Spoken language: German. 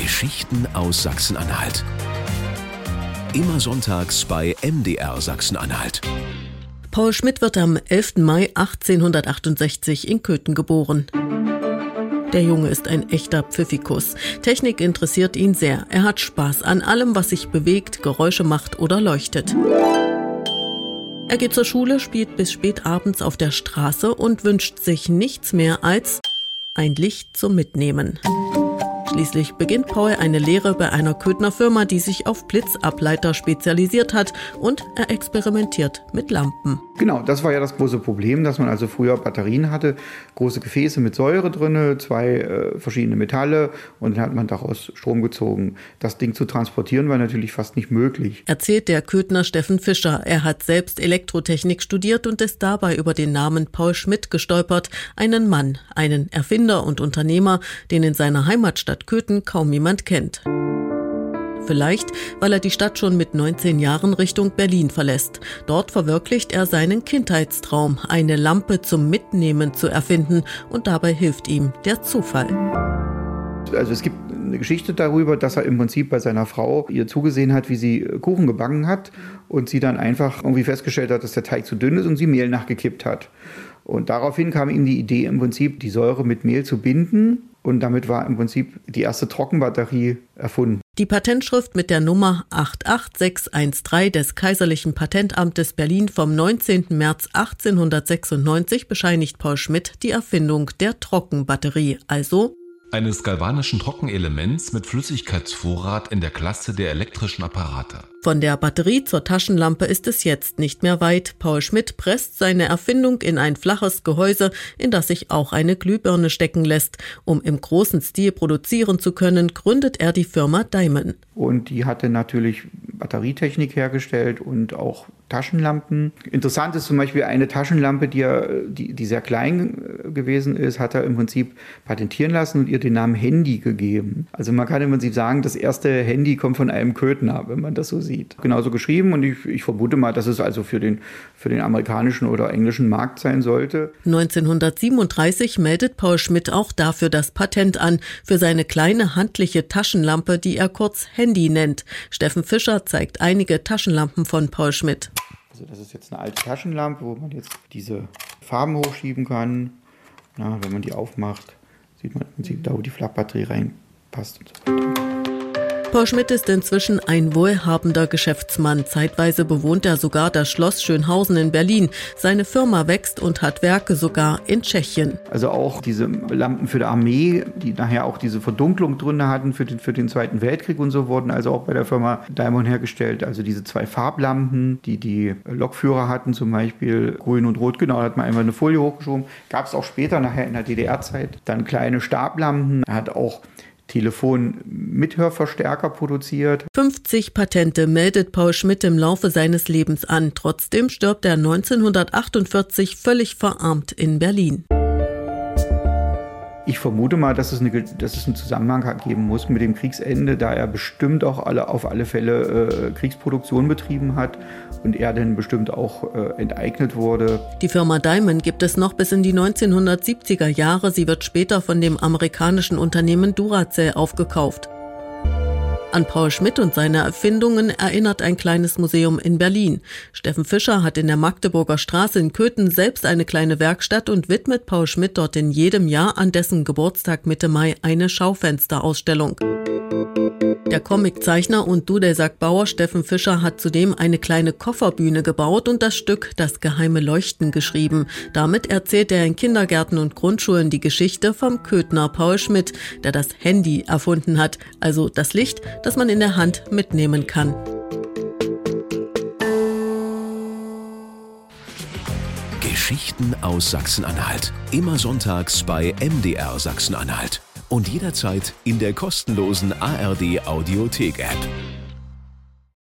Geschichten aus Sachsen-Anhalt. Immer sonntags bei MDR Sachsen-Anhalt. Paul Schmidt wird am 11. Mai 1868 in Köthen geboren. Der Junge ist ein echter Pfiffikus. Technik interessiert ihn sehr. Er hat Spaß an allem, was sich bewegt, Geräusche macht oder leuchtet. Er geht zur Schule, spielt bis spät abends auf der Straße und wünscht sich nichts mehr als ein Licht zum Mitnehmen. Schließlich beginnt Paul eine Lehre bei einer Köthner Firma, die sich auf Blitzableiter spezialisiert hat und er experimentiert mit Lampen. Genau, das war ja das große Problem, dass man also früher Batterien hatte, große Gefäße mit Säure drin, zwei äh, verschiedene Metalle und dann hat man daraus Strom gezogen. Das Ding zu transportieren war natürlich fast nicht möglich. Erzählt der Köthner Steffen Fischer. Er hat selbst Elektrotechnik studiert und ist dabei über den Namen Paul Schmidt gestolpert, einen Mann, einen Erfinder und Unternehmer, den in seiner Heimatstadt Stadt Köthen kaum jemand kennt. Vielleicht, weil er die Stadt schon mit 19 Jahren Richtung Berlin verlässt. Dort verwirklicht er seinen Kindheitstraum, eine Lampe zum Mitnehmen zu erfinden und dabei hilft ihm der Zufall. Also es gibt eine Geschichte darüber, dass er im Prinzip bei seiner Frau ihr zugesehen hat, wie sie Kuchen gebacken hat und sie dann einfach irgendwie festgestellt hat, dass der Teig zu dünn ist und sie Mehl nachgekippt hat. Und daraufhin kam ihm die Idee, im Prinzip die Säure mit Mehl zu binden und damit war im Prinzip die erste Trockenbatterie erfunden. Die Patentschrift mit der Nummer 88613 des Kaiserlichen Patentamtes Berlin vom 19. März 1896 bescheinigt Paul Schmidt die Erfindung der Trockenbatterie, also eines galvanischen Trockenelements mit Flüssigkeitsvorrat in der Klasse der elektrischen Apparate. Von der Batterie zur Taschenlampe ist es jetzt nicht mehr weit. Paul Schmidt presst seine Erfindung in ein flaches Gehäuse, in das sich auch eine Glühbirne stecken lässt. Um im großen Stil produzieren zu können, gründet er die Firma Diamond. Und die hatte natürlich Batterietechnik hergestellt und auch Taschenlampen. Interessant ist zum Beispiel eine Taschenlampe, die, er, die, die sehr klein äh, gewesen ist, hat er im Prinzip patentieren lassen und ihr den Namen Handy gegeben. Also man kann im Prinzip sagen, das erste Handy kommt von einem Köthner, wenn man das so sieht. Genauso geschrieben und ich, ich vermute mal, dass es also für den, für den amerikanischen oder englischen Markt sein sollte. 1937 meldet Paul Schmidt auch dafür das Patent an, für seine kleine handliche Taschenlampe, die er kurz Handy nennt. Steffen Fischer zeigt einige Taschenlampen von Paul Schmidt. Also das ist jetzt eine alte Taschenlampe, wo man jetzt diese Farben hochschieben kann. Na, wenn man die aufmacht, sieht man im Prinzip da, wo die Flachbatterie reinpasst und so weiter. Paul Schmidt ist inzwischen ein wohlhabender Geschäftsmann. Zeitweise bewohnt er sogar das Schloss Schönhausen in Berlin. Seine Firma wächst und hat Werke sogar in Tschechien. Also auch diese Lampen für die Armee, die nachher auch diese Verdunklung drin hatten für den, für den Zweiten Weltkrieg und so, wurden also auch bei der Firma Diamond hergestellt. Also diese zwei Farblampen, die die Lokführer hatten, zum Beispiel grün und rot, genau, da hat man einfach eine Folie hochgeschoben. Gab es auch später, nachher in der DDR-Zeit, dann kleine Stablampen. Er hat auch Telefon-Mithörverstärker produziert. 50 Patente meldet Paul Schmidt im Laufe seines Lebens an. Trotzdem stirbt er 1948 völlig verarmt in Berlin. Ich vermute mal, dass es, eine, dass es einen Zusammenhang geben muss mit dem Kriegsende, da er bestimmt auch alle, auf alle Fälle äh, Kriegsproduktion betrieben hat und er dann bestimmt auch äh, enteignet wurde. Die Firma Diamond gibt es noch bis in die 1970er Jahre. Sie wird später von dem amerikanischen Unternehmen Duracell aufgekauft. An Paul Schmidt und seine Erfindungen erinnert ein kleines Museum in Berlin. Steffen Fischer hat in der Magdeburger Straße in Köthen selbst eine kleine Werkstatt und widmet Paul Schmidt dort in jedem Jahr an dessen Geburtstag Mitte Mai eine Schaufensterausstellung. Der Comiczeichner und Dudelsack-Bauer Steffen Fischer hat zudem eine kleine Kofferbühne gebaut und das Stück Das geheime Leuchten geschrieben. Damit erzählt er in Kindergärten und Grundschulen die Geschichte vom Köthner Paul Schmidt, der das Handy erfunden hat, also das Licht, das man in der Hand mitnehmen kann. Geschichten aus Sachsen-Anhalt. Immer sonntags bei MDR Sachsen-Anhalt und jederzeit in der kostenlosen ARD Audiothek App.